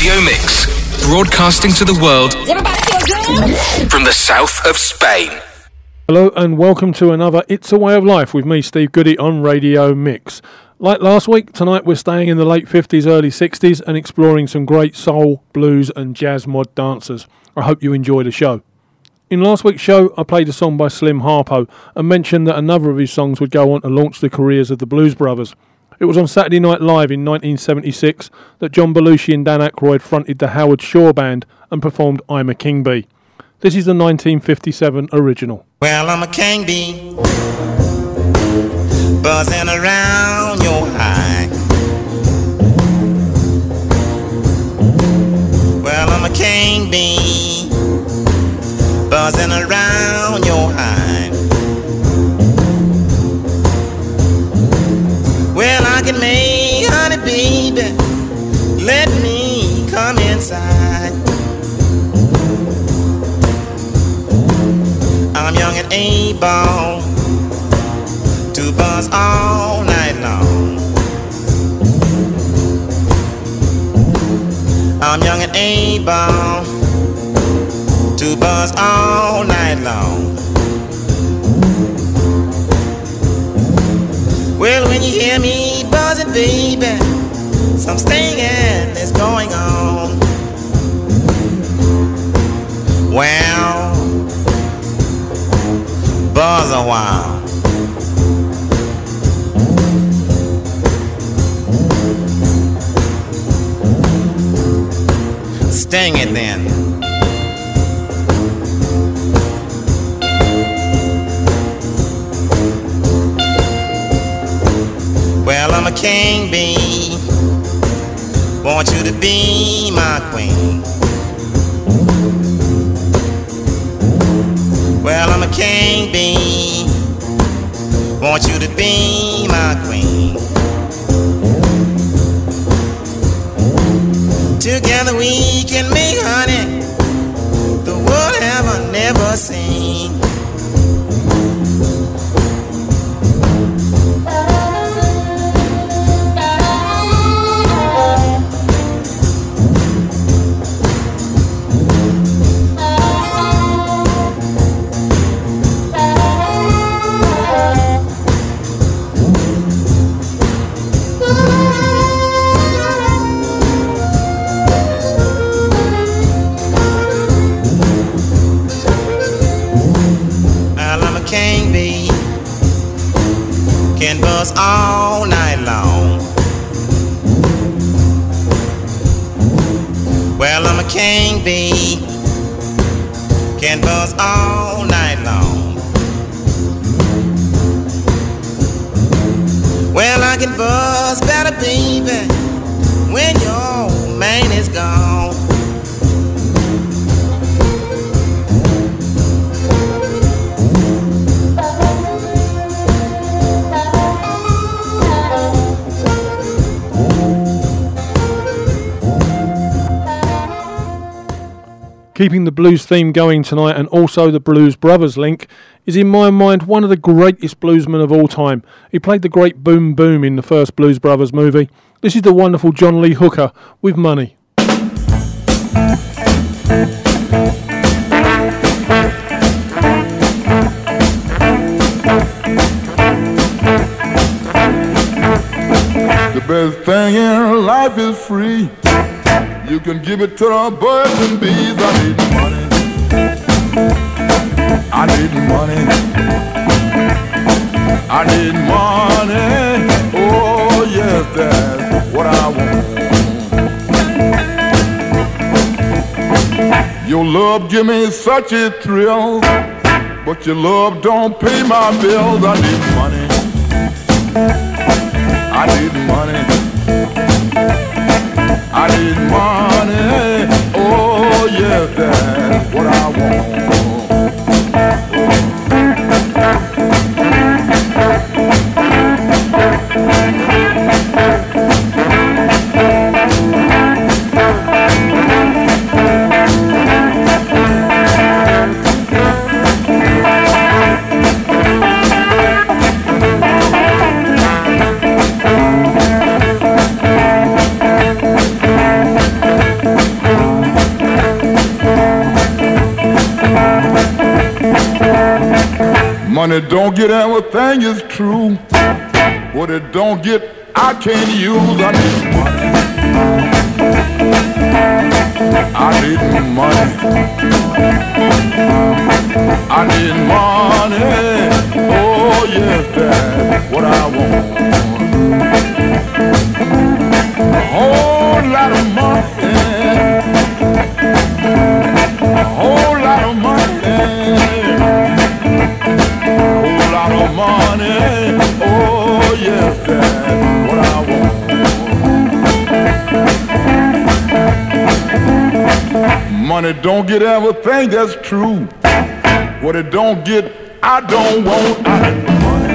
Radio Mix, broadcasting to the world from the south of Spain. Hello and welcome to another It's a Way of Life with me, Steve Goody, on Radio Mix. Like last week, tonight we're staying in the late 50s, early 60s and exploring some great soul, blues, and jazz mod dancers. I hope you enjoy the show. In last week's show, I played a song by Slim Harpo and mentioned that another of his songs would go on to launch the careers of the Blues Brothers. It was on Saturday Night Live in 1976 that John Belushi and Dan Aykroyd fronted the Howard Shore Band and performed I'm a King Bee. This is the 1957 original. Well, I'm a king bee, buzzing around your eye. Well, I'm a king bee buzzing around your hive. I'm young and able to buzz all night long. I'm young and able to buzz all night long. Well, when you hear me buzzing, baby, some stinging is going on. Well, buzz a while. Sting it then. Well, I'm a king bee. Want you to be my queen. Well, I'm a king bee. Want you to be my queen. Together we can make honey the world ever never seen. All night long. Well, I'm a king bee, can buzz all night long. Well, I can buzz better, baby, when your man is gone. Keeping the blues theme going tonight and also the Blues Brothers link is in my mind one of the greatest bluesmen of all time. He played the great Boom Boom in the first Blues Brothers movie. This is the wonderful John Lee Hooker with Money. The best thing in life is free. You can give it to the birds and bees. I need money. I need money. I need money. Oh, yes, that's what I want. Your love give me such a thrill, but your love don't pay my bills. I need money. I need money. I need money. Oh, yes, that's what I want. Money don't get everything is true. What it don't get, I can't use. I need money. I need money. I need money. Oh yes, that's what I want. A whole lot of money. Money don't get everything that's true. What it don't get, I don't want. I need money.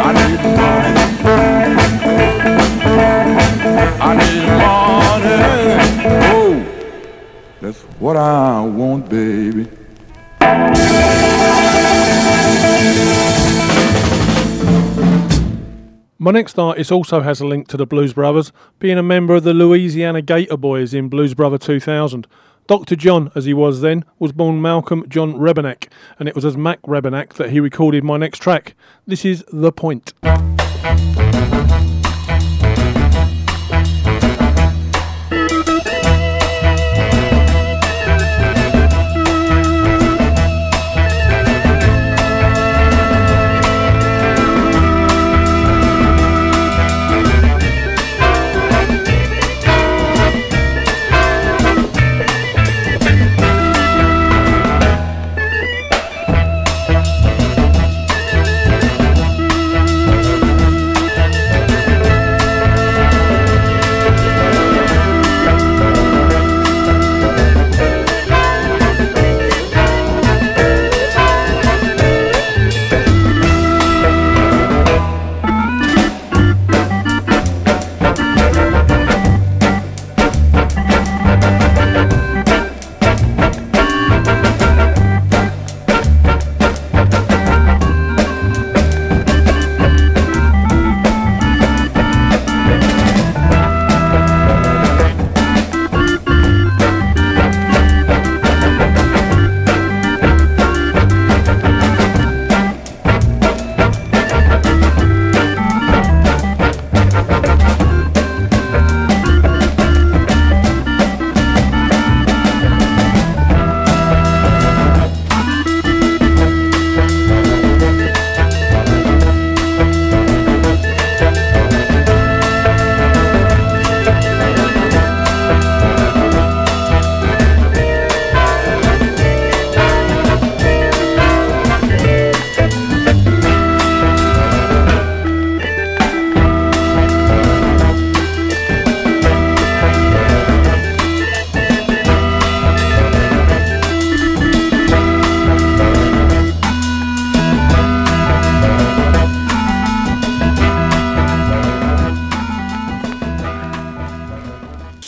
I need money. I need money. Oh, that's what I want, baby. My next artist also has a link to the Blues Brothers, being a member of the Louisiana Gator Boys in Blues Brother 2000. Dr. John, as he was then, was born Malcolm John Rebennack, and it was as Mac Rebennack that he recorded my next track. This is The Point.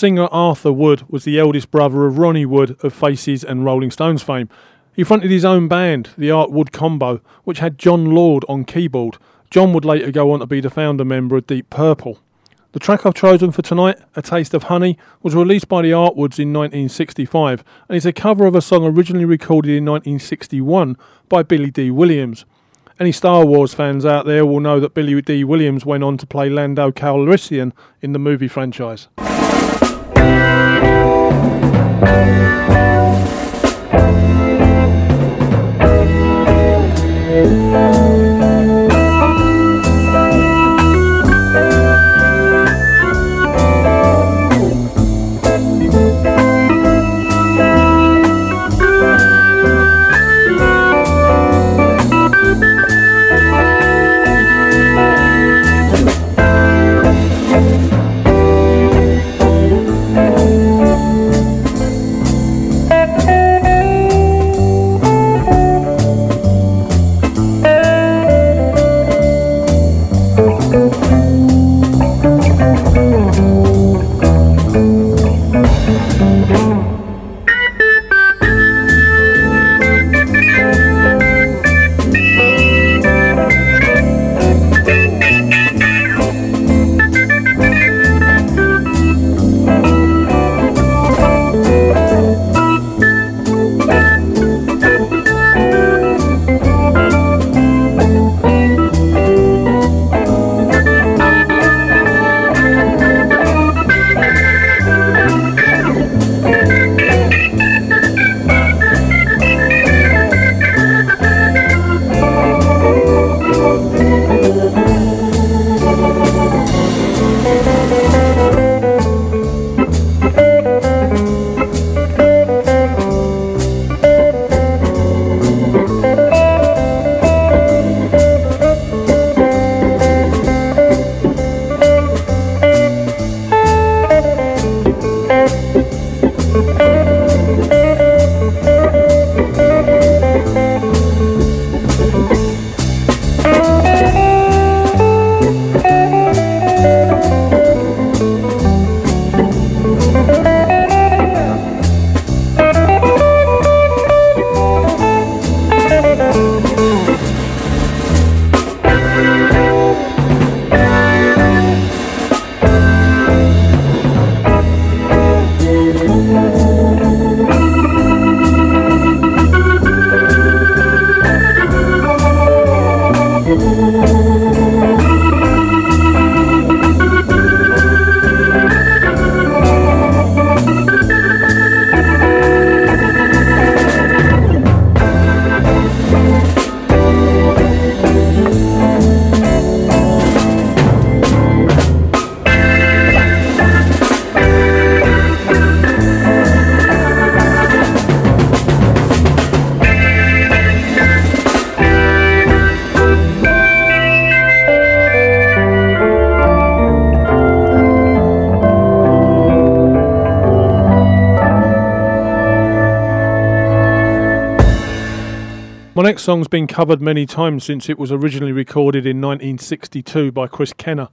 Singer Arthur Wood was the eldest brother of Ronnie Wood of Faces and Rolling Stones fame. He fronted his own band, the Art Wood Combo, which had Jon Lord on keyboard. John would later go on to be the founder member of Deep Purple. The track I've chosen for tonight, A Taste of Honey, was released by the Artwoods in 1965 and is a cover of a song originally recorded in 1961 by Billy Dee Williams. Any Star Wars fans out there will know that Billy Dee Williams went on to play Lando Calrissian in the movie franchise. Thank My next song's been covered many times since it was originally recorded in 1962 by Chris Kenner.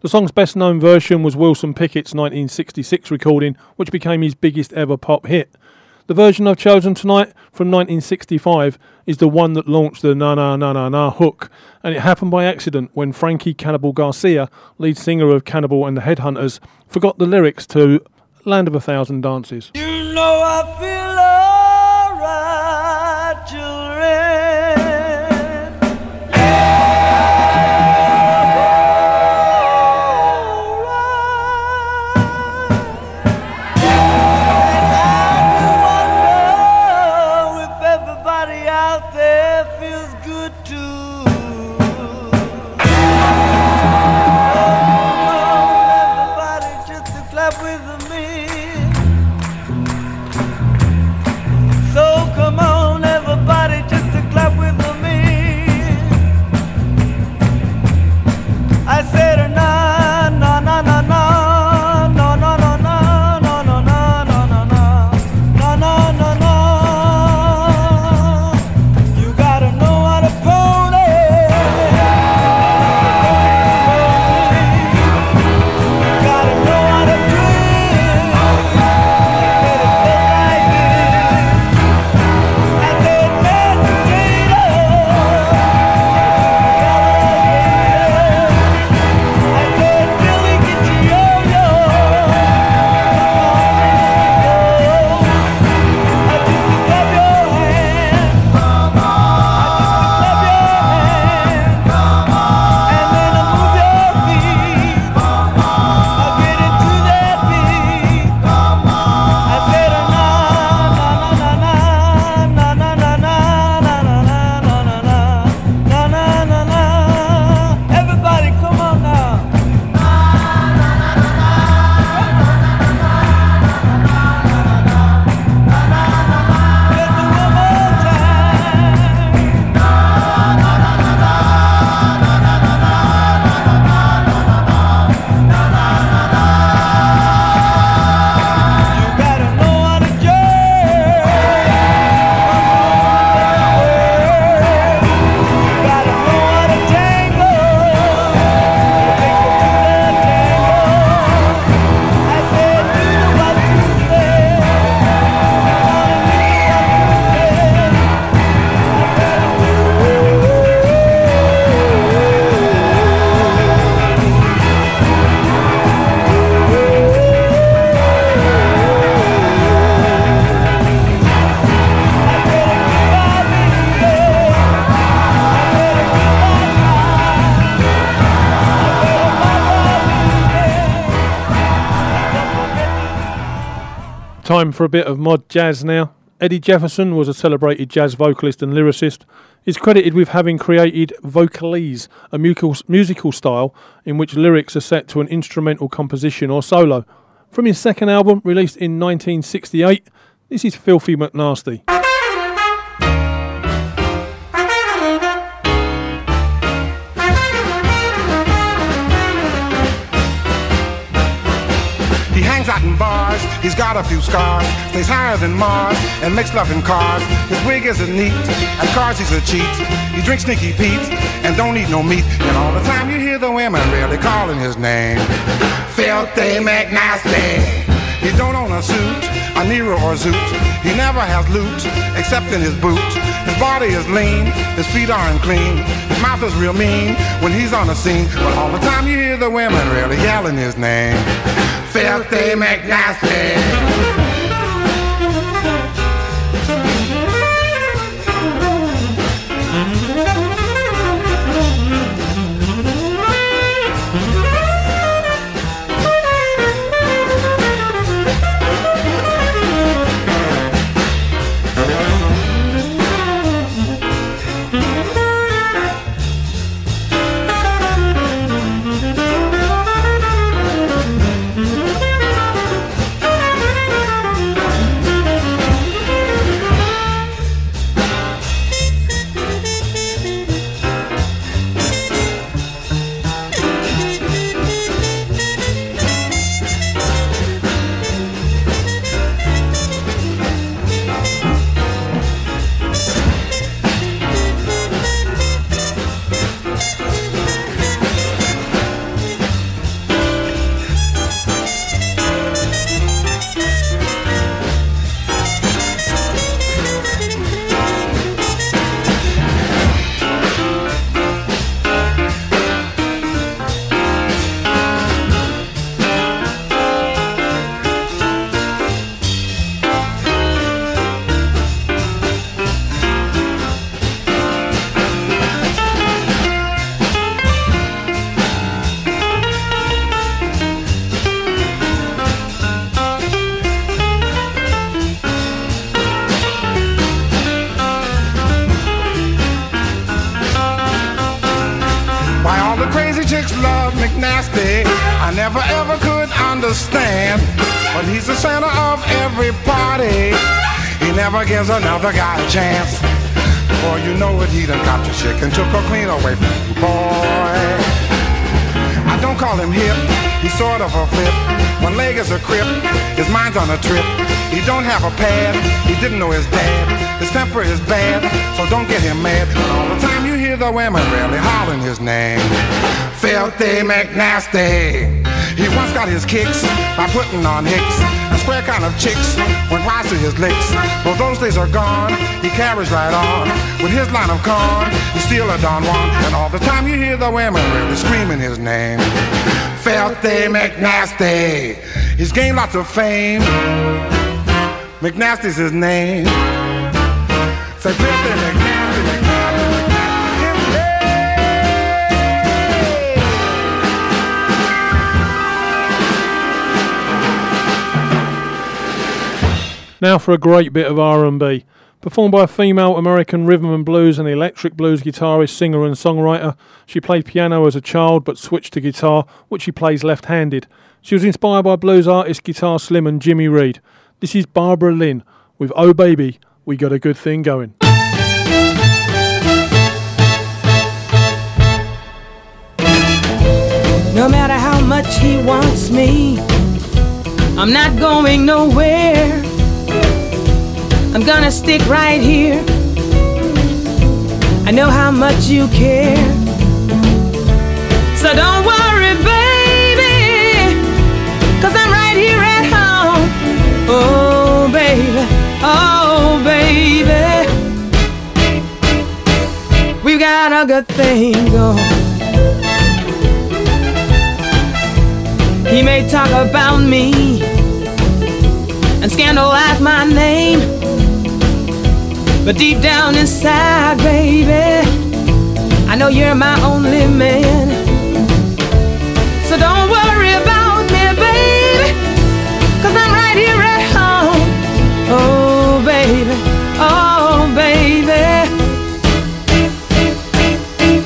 The song's best known version was Wilson Pickett's 1966 recording, which became his biggest ever pop hit. The version I've chosen tonight from 1965 is the one that launched the na na na na na hook, and it happened by accident when Frankie Cannibal Garcia, lead singer of Cannibal and the Headhunters, forgot the lyrics to Land of a Thousand Dances. You know Time for a bit of mod jazz now. Eddie Jefferson was a celebrated jazz vocalist and lyricist. He's credited with having created vocalese, a musical style in which lyrics are set to an instrumental composition or solo. From his second album, released in 1968, this is Filthy McNasty. Bars, he's got a few scars, stays higher than Mars, and makes love in cars. His wig isn't neat, and cars he's a cheat. He drinks Sneaky Pete, and don't eat no meat. And all the time you hear the women really calling his name. Filthy McNasty. A suit, a Nehru or Zoot. He never has loot, except in his boot. His body is lean, his feet aren't clean. His mouth is real mean when he's on the scene. But all the time you hear the women really yelling his name. Filthy McNasty. But he's the center of every party. He never gives another guy a chance. Before you know it, he done got your chick and took her clean away from you, boy. I don't call him hip, he's sort of a flip. One leg is a crip, his mind's on a trip. He don't have a pad, he didn't know his dad. His temper is bad, so don't get him mad. But All the time you hear the women really hollering his name. Filthy McNasty. He once got his kicks by putting on hicks. A square kind of chicks went wise to his licks. But those days are gone. He carries right on with his line of corn. He's still a Don Juan, and all the time you hear the women really screaming his name. Filthy McNasty. He's gained lots of fame. McNasty's his name. Say Filthy McNasty, McNasty, Now for a great bit of R&B. Performed by a female American rhythm and blues and electric blues guitarist, singer and songwriter. She played piano as a child but switched to guitar, which she plays left-handed. She was inspired by blues artist Guitar Slim and Jimmy Reed. This is Barbara Lynn with Oh Baby, We Got a Good Thing Going. No matter how much he wants me, I'm not going nowhere. I'm gonna stick right here. I know how much you care. So don't worry, baby, cause I'm right here at home. Oh, baby, oh, baby. We've got a good thing going. He may talk about me But deep down inside, baby, I know you're my only man. So don't worry about me, baby, cause I'm right here at home. Oh, baby, oh, baby.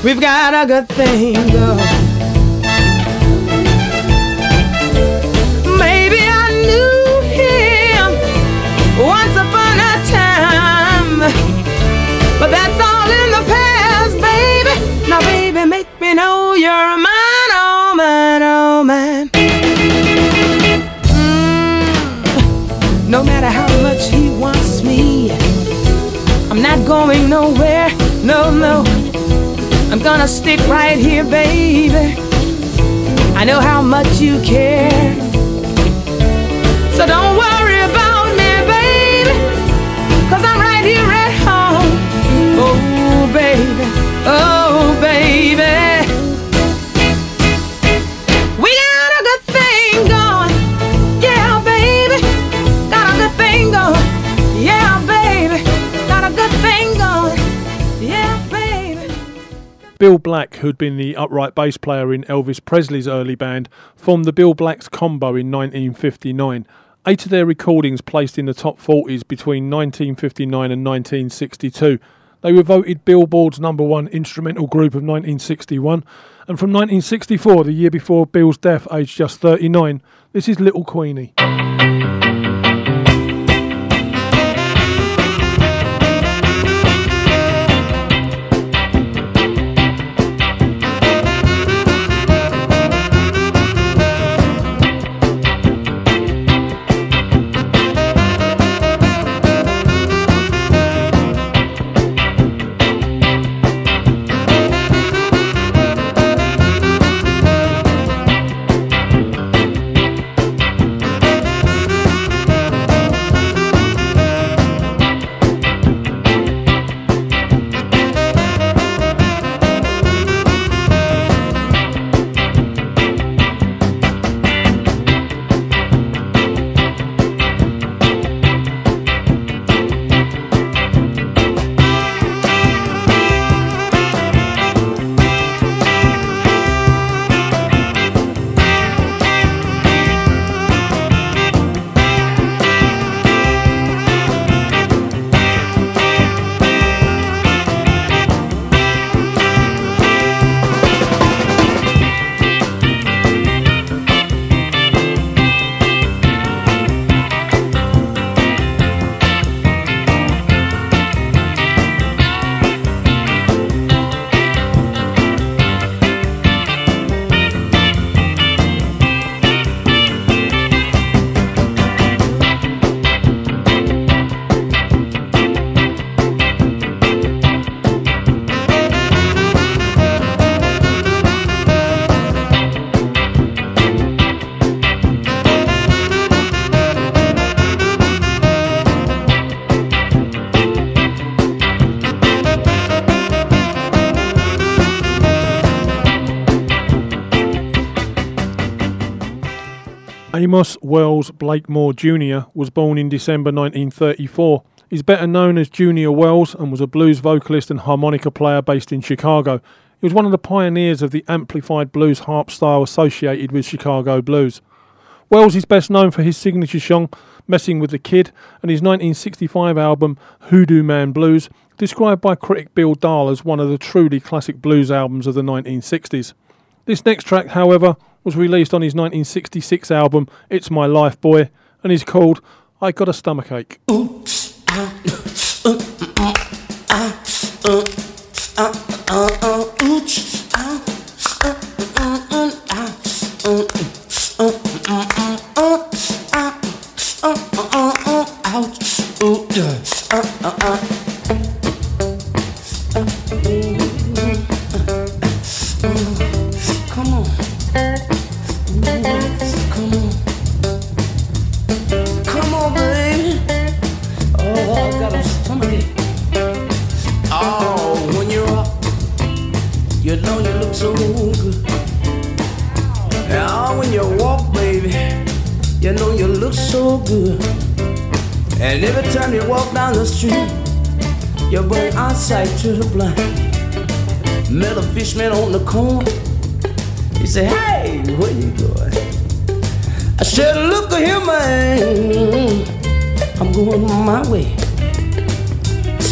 We've got a good thing going. You're mine, oh mine, oh mine. Mm. No matter how much he wants me, I'm not going nowhere, no, no. I'm gonna stick right here, baby. I know how much you care. So don't worry about me, baby. Cause I'm right here at home. Oh, baby. Oh, baby. Bill Black, who'd been the upright bass player in Elvis Presley's early band, formed the Bill Black's Combo in 1959. Eight of their recordings placed in the top 40s between 1959 and 1962. They were voted Billboard's number one instrumental group of 1961. And from 1964, the year before Bill's death, aged just 39, this is Little Queenie. Amos Wells Blakemore Jr. was born in December 1934. He's better known as Junior Wells and was a blues vocalist and harmonica player based in Chicago. He was one of the pioneers of the amplified blues harp style associated with Chicago blues. Wells is best known for his signature song, Messing with the Kid, and his 1965 album, Hoodoo Man Blues, described by critic Bill Dahl as one of the truly classic blues albums of the 1960s. This next track, however, was released on his 1966 album It's My Life Boy and is called I Got a Stomachache. to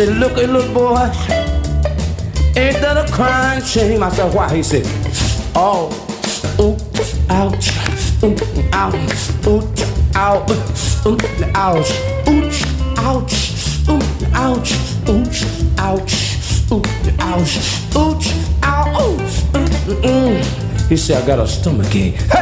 said, Look at little boy. Ain't that a crying shame? I said, Why? He said, Oh, ooh, ouch, ooh, ouch, ooh, ouch, ooh, ouch, ooh, ouch, ooh, ouch, ooh, ouch ooh, ouch, ooch, ow, ooh, mm, mm. He said, I got a stomach ache.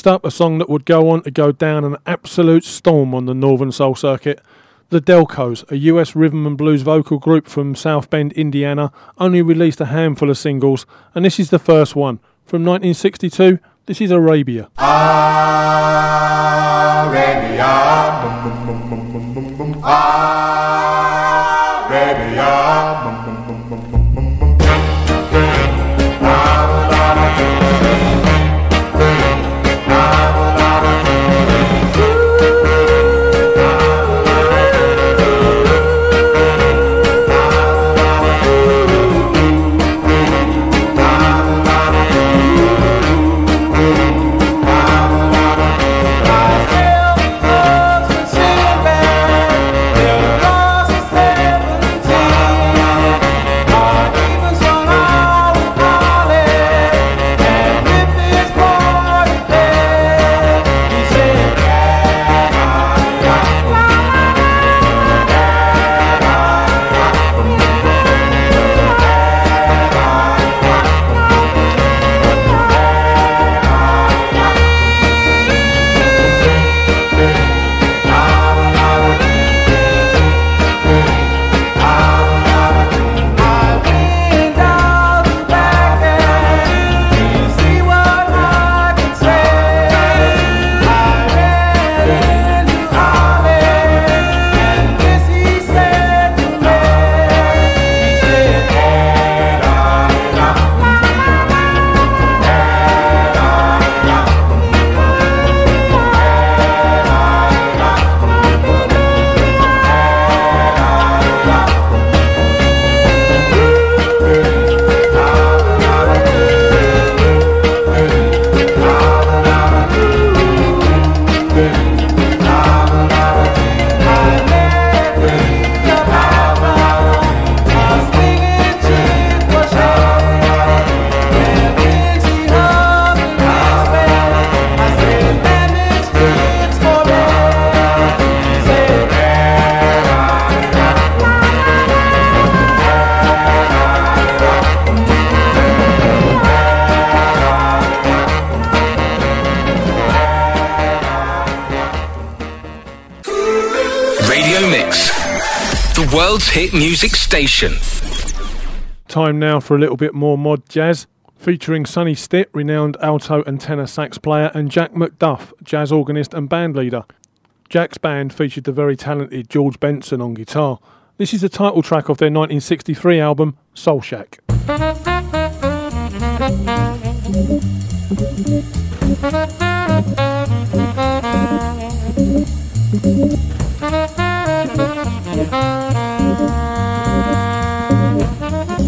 Next up, a song that would go on to go down an absolute storm on the Northern Soul circuit. The Delcos, a US rhythm and blues vocal group from South Bend, Indiana, only released a handful of singles, and this is the first one. From 1962, this is Arabia. Arabia. Arabia. hit music station. Time now for a little bit more mod jazz, featuring Sonny Stitt, renowned alto and tenor sax player, and Jack McDuff, jazz organist and band leader. Jack's band featured the very talented George Benson on guitar. This is the title track of their 1963 album, Soul Shack.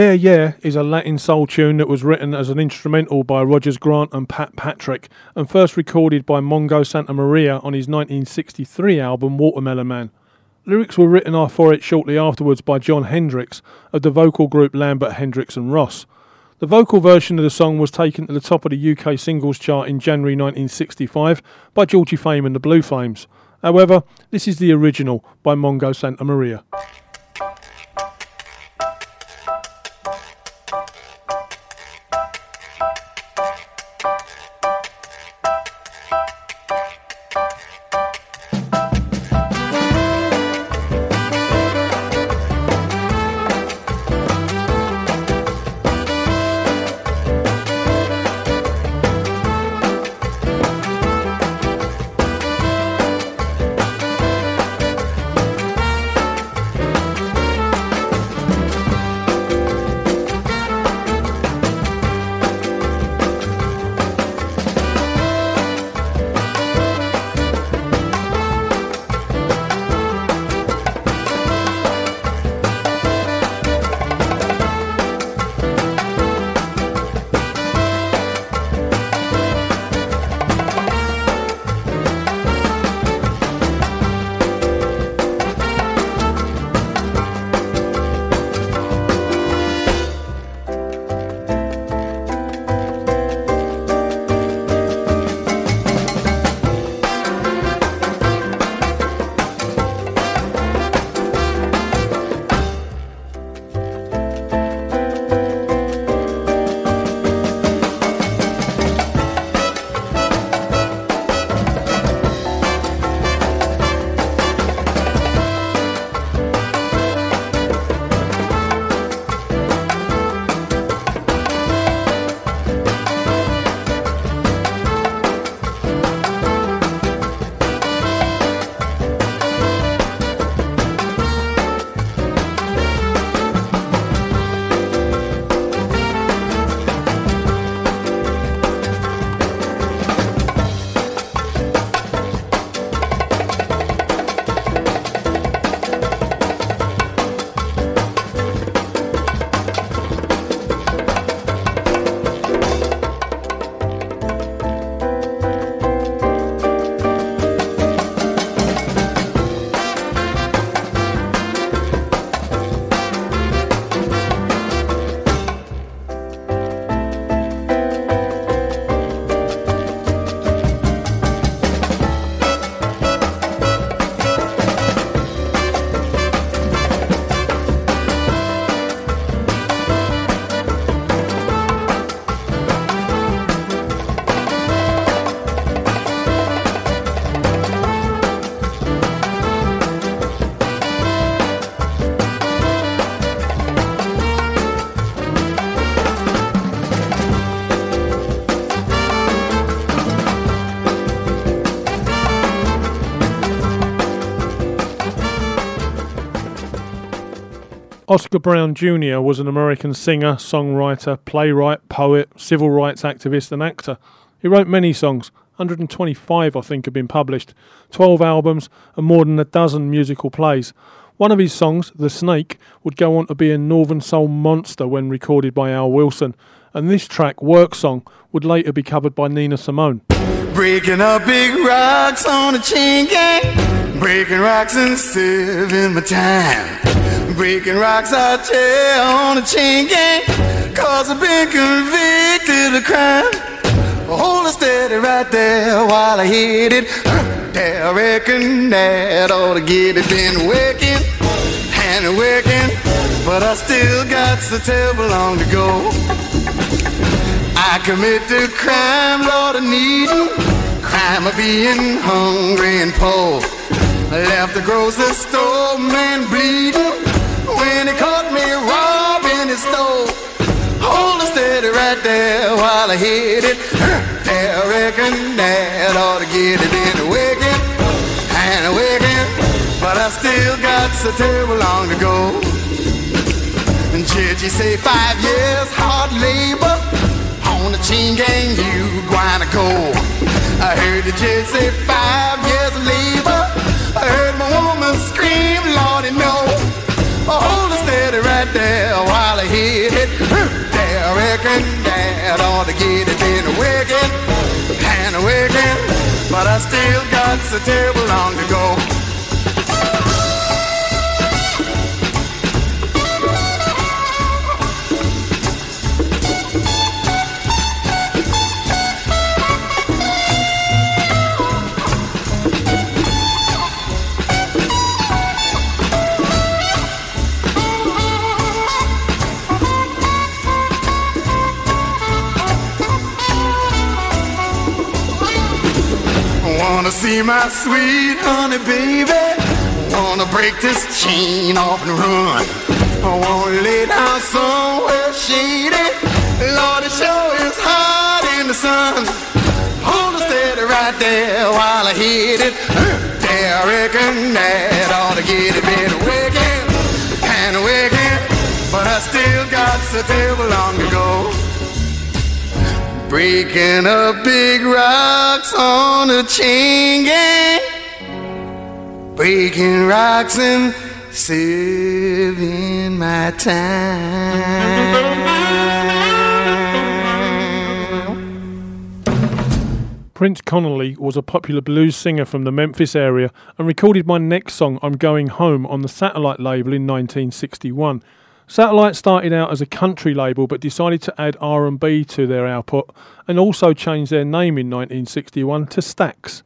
Yeah Yeah is a Latin soul tune that was written as an instrumental by Rodgers Grant and Pat Patrick and first recorded by Mongo Santamaria on his 1963 album Watermelon Man. Lyrics were written for it shortly afterwards by Jon Hendricks of the vocal group Lambert Hendricks and Ross. The vocal version of the song was taken to the top of the UK singles chart in January 1965 by Georgie Fame and the Blue Flames. However, this is the original by Mongo Santamaria. Oscar Brown Jr. was an American singer, songwriter, playwright, poet, civil rights activist, and actor. He wrote many songs, 125 I think have been published, 12 albums, and more than a dozen musical plays. One of his songs, The Snake, would go on to be a Northern Soul monster when recorded by Al Wilson, and this track, Work Song, would later be covered by Nina Simone. Breaking up big rocks on a chain gang. Breaking rocks and saving my time. Breaking rocks I tell on a chain gang. Cause I've been convicted of crime. Hold it steady right there while I hit it. There, I reckon that ought to get it. Been working and working, but I still got so terrible long to go. I commit the crime, Lord, of needing, crime of being hungry and poor. Left the grocery store, man, bleeding when he caught me robbing his store. Hold it steady right there while I hit it. There, I reckon that ought to get it in the wicked and wicked, but I still got so terrible long to go. And Judge, you say five years hard labor on the chain gang, you gonna go. I heard the judge say five years Hold it steady right there while I hit it. There, reckon that ought to get it in a wicked and a wicked, but I still got so terrible long to go. See my sweet honey baby? Wanna break this chain off and run? I wanna lay down somewhere shady. Lord, it sure is hot in the sun. Hold it steady right there while I hit it. There, I reckon that ought to get it been wicked and wicked, but I still got so terrible long to go. Breaking up big rocks on a chain gang. Breaking rocks and saving my time. Prince Conley was a popular blues singer from the Memphis area and recorded my next song, I'm Going Home, on the Satellite label in 1961. Satellite started out as a country label but decided to add R&B to their output and also changed their name in 1961 to Stax.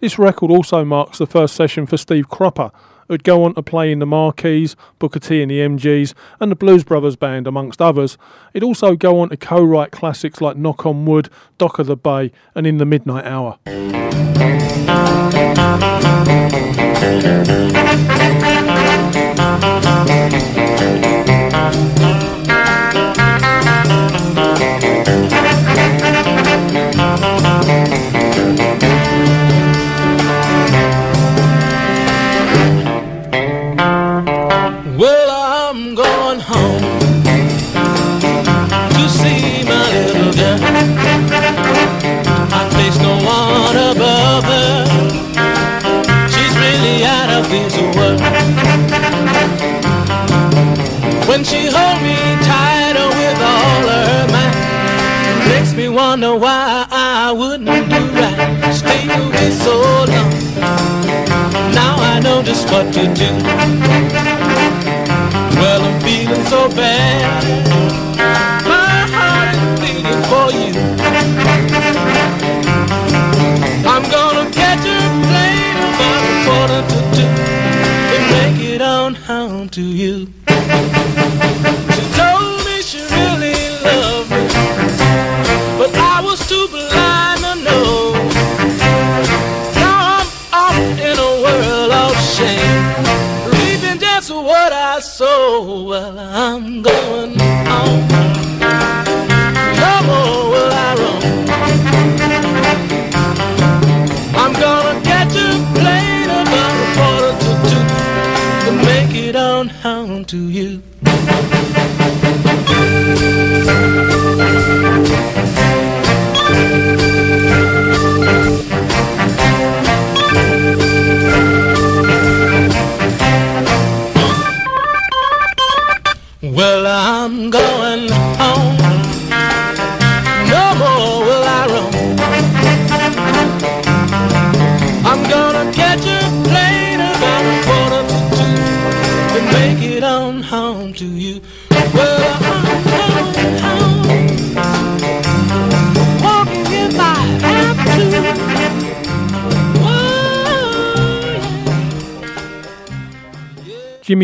This record also marks the first session for Steve Cropper, who'd go on to play in the Mar-Keys, Booker T and the MGs, and the Blues Brothers Band, amongst others. It'd also go on to co-write classics like Knock on Wood, Dock of the Bay, and In the Midnight Hour. Why I wouldn't do right. Stay away so long. Now I know just what to do. Well, I'm feeling so bad. My heart is bleeding for you. I'm gonna catch a plane about a quarter to two and make it on home to you. Sow. Well, I'm going home. No more will I roam. I'm gonna catch a plane about a quarter to two to make it on home to you.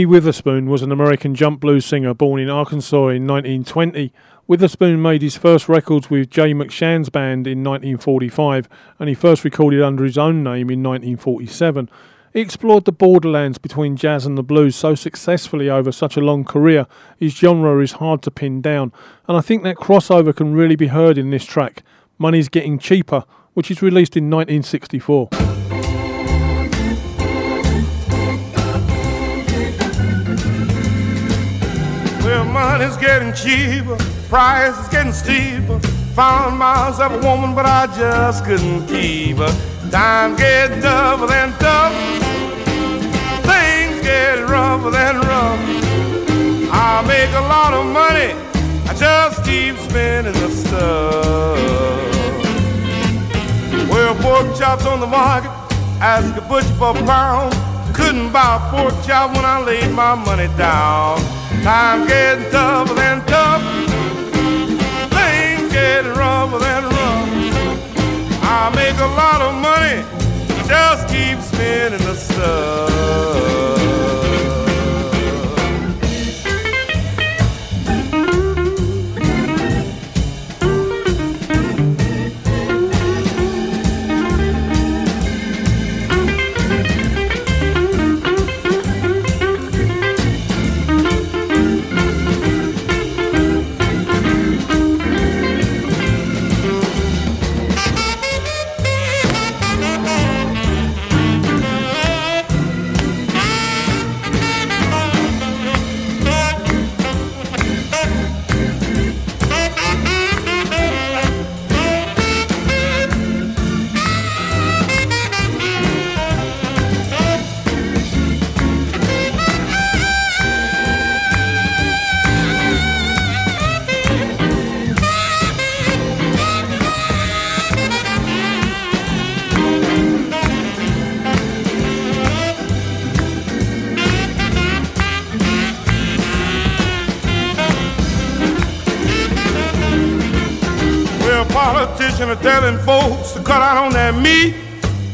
Witherspoon was an American jump blues singer born in Arkansas in 1920. Witherspoon made his first records with Jay McShann's band in 1945, and he first recorded under his own name in 1947. He explored the borderlands between jazz and the blues so successfully over such a long career, his genre is hard to pin down, and I think that crossover can really be heard in this track, Money's Getting Cheaper, which is released in 1964. Money's getting cheaper, price is getting steeper. Found myself a woman, but I just couldn't keep her. Time get tougher than tough, things get rougher than rough. I make a lot of money, I just keep spending the stuff. Well, pork chops on the market, ask a butcher for a pound. Couldn't buy a pork chop when I laid my money down. Times getting tougher than tough. Things getting rougher than rough. I make a lot of money, just keep spending the stuff.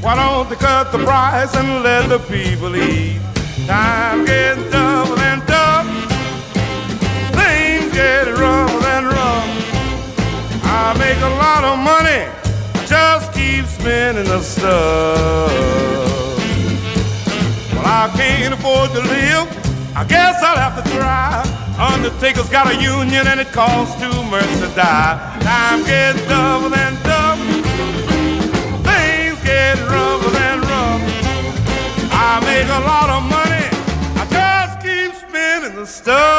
Why don't they cut the price and let the people eat? Time getting tougher than tough. Things get rougher than rough. I make a lot of money. Just keep spending the stuff. Well, I can't afford to live. I guess I'll have to try. Undertaker's got a union and it costs too much to die. Time gets tough. Things get rougher. I make a lot of money. I just keep the stuff.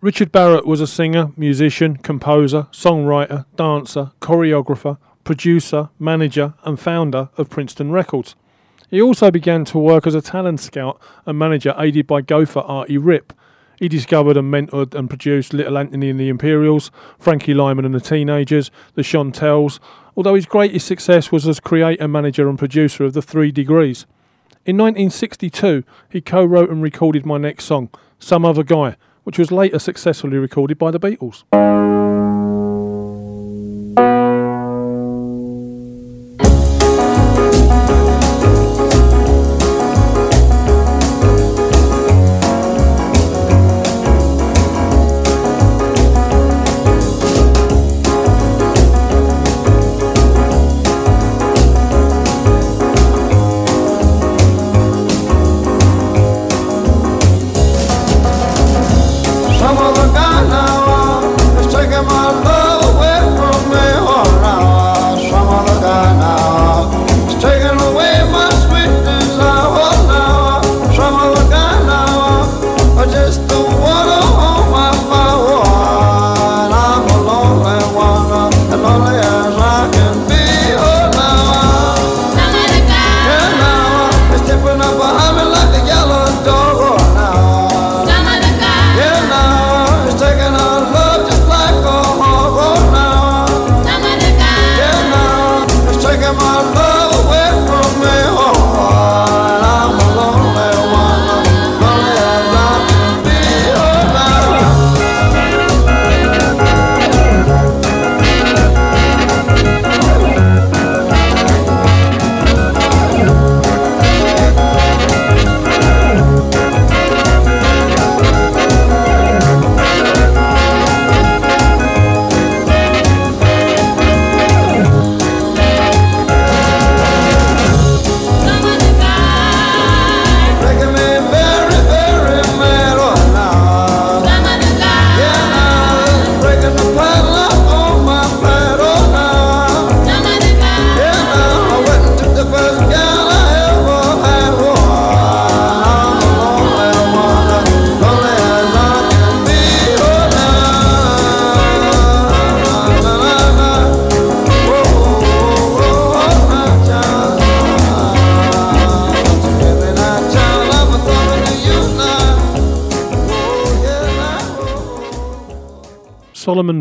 Richard Barrett was a singer, musician, composer, songwriter, dancer, choreographer, producer, manager, and founder of Princeton Records. He also began to work as a talent scout and manager aided by gopher Artie Ripp. He discovered and mentored and produced Little Anthony and the Imperials, Frankie Lymon and the Teenagers, the Chantels, although his greatest success was as creator, manager, and producer of the Three Degrees. In 1962, he co wrote and recorded my next song, Some Other Guy, which was later successfully recorded by the Beatles.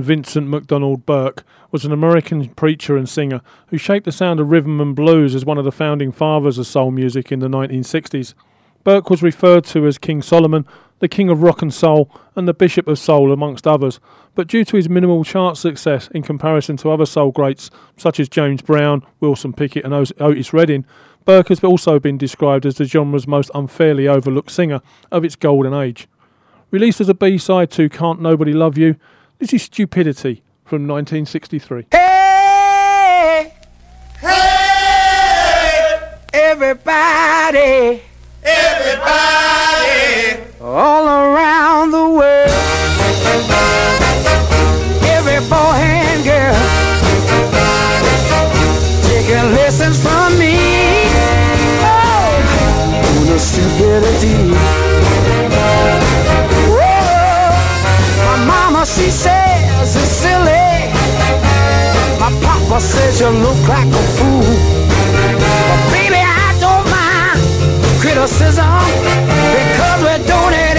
Vincent MacDonald Burke was an American preacher and singer who shaped the sound of rhythm and blues as one of the founding fathers of soul music in the 1960s. Burke was referred to as King Solomon, the King of Rock and Soul, and the Bishop of Soul, amongst others. But due to his minimal chart success in comparison to other soul greats such as James Brown, Wilson Pickett, and Otis Redding, Burke has also been described as the genre's most unfairly overlooked singer of its golden age. Released as a B side to Can't Nobody Love You, this is Stupidity from 1963. Hey, hey, everybody, everybody, all around the world. Every boy and girl taking lessons from me. Oh, the stupidity. She says it's silly. My papa says you look like a fool. But baby, I don't mind criticism because we're doing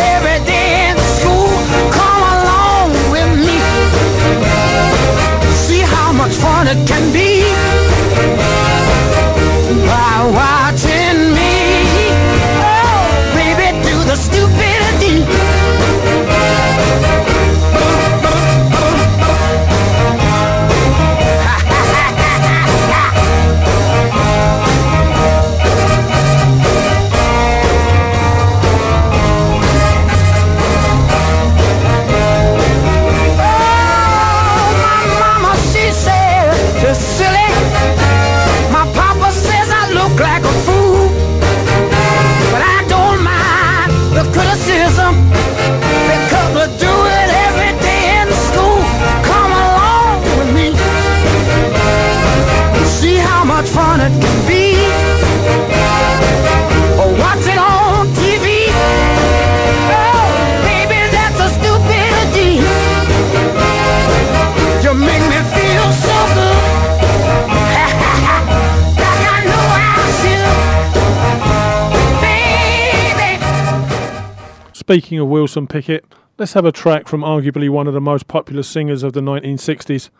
Speaking of Wilson Pickett, let's have a track from arguably one of the most popular singers of the 1960s.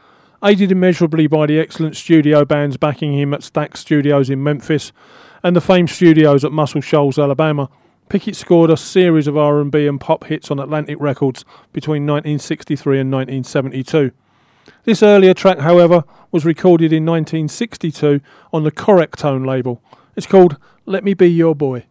Aided immeasurably by the excellent studio bands backing him at Stax Studios in Memphis and the famed studios at Muscle Shoals, Alabama, Pickett scored a series of R&B and pop hits on Atlantic Records between 1963 and 1972. This earlier track, however, was recorded in 1962 on the Correc-Tone label. It's called Let Me Be Your Boy.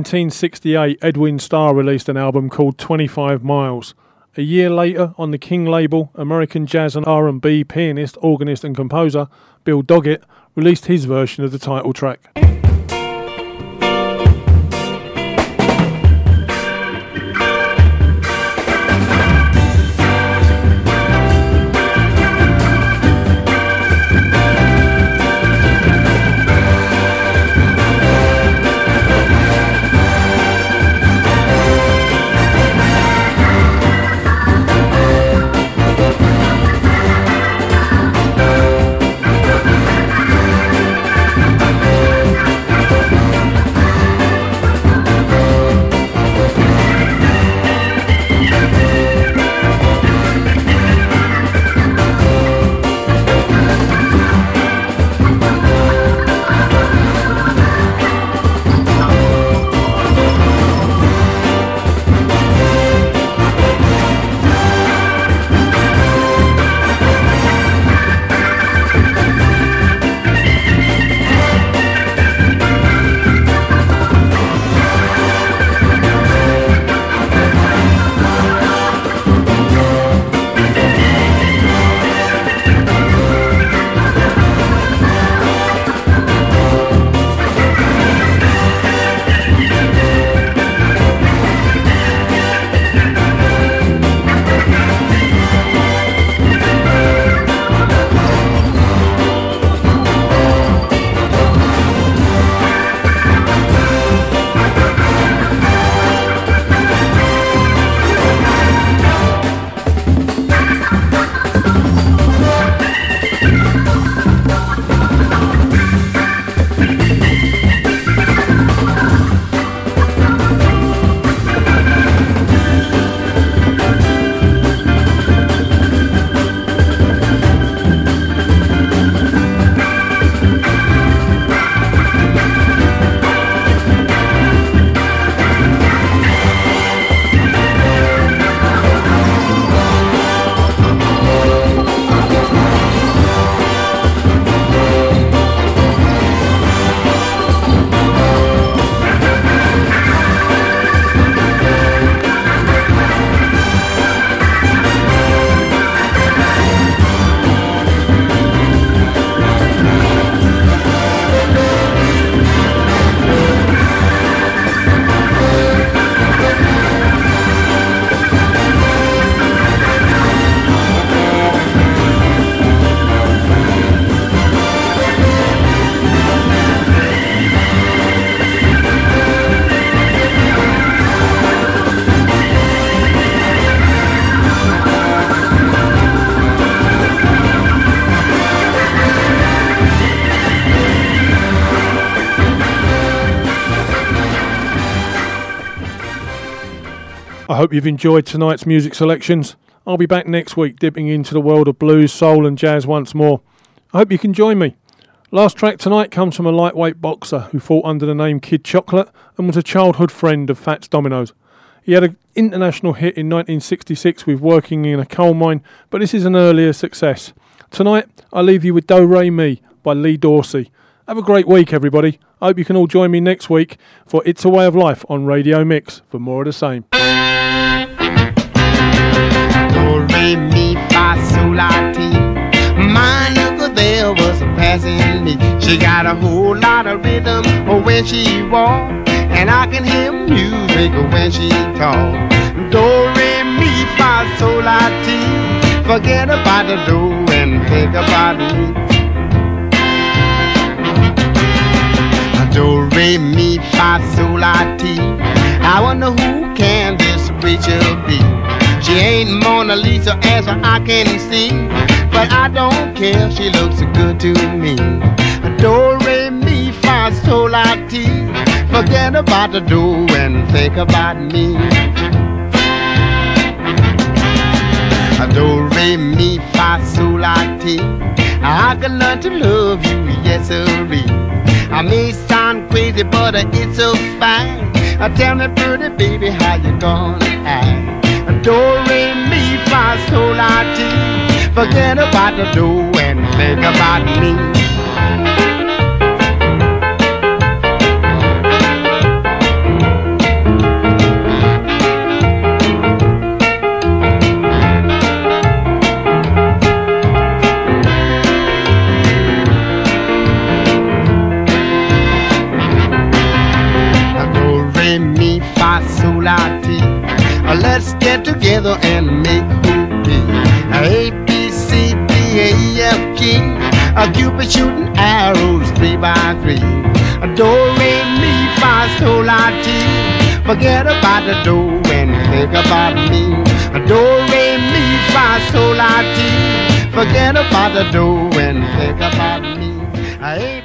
1968, Edwin Starr released an album called 25 Miles. A year later, on the King label, American jazz and R&B pianist, organist and composer Bill Doggett released his version of the title track. Hope you've enjoyed tonight's music selections. I'll be back next week dipping into the world of blues, soul, and jazz once more. I hope you can join me. Last track tonight comes from a lightweight boxer who fought under the name Kid Chocolate and was a childhood friend of Fats Domino's. He had an international hit in 1966 with Working in a Coal Mine, but this is an earlier success. Tonight, I leave you with Do Re Mi by Lee Dorsey. Have a great week, everybody. I hope you can all join me next week for It's a Way of Life on Radio Mix for more of the same fa, sol, la, ti. My little there was passing me. She got a whole lot of rhythm when she walk, and I can hear music when she talk. Do, re, mi, fa, sol, la, ti. Forget about the do and think about me. Do, re, mi, fa, sol, la, ti. I wonder who can this preacher be? She ain't Mona Lisa as I can see, but I don't care. She looks so good to me. Do re mi fa la ti. Forget about the do and think about me. Do re mi fa la ti. I can learn to love you, yes sirree. I may sound crazy, but it's so fine. Tell me, pretty baby, how you gonna act? Do, re, mi, fa, sol, la, ti. Forget about the do and think about me. Together and make booty. A, B, C, D, A, F, G. A Cupid shooting arrows three by three. A do, re, mi, fa, sol, la, ti. Forget about the do and think about me. A do, re, mi, fa, sol, la, ti. Forget about the do and think about me. A,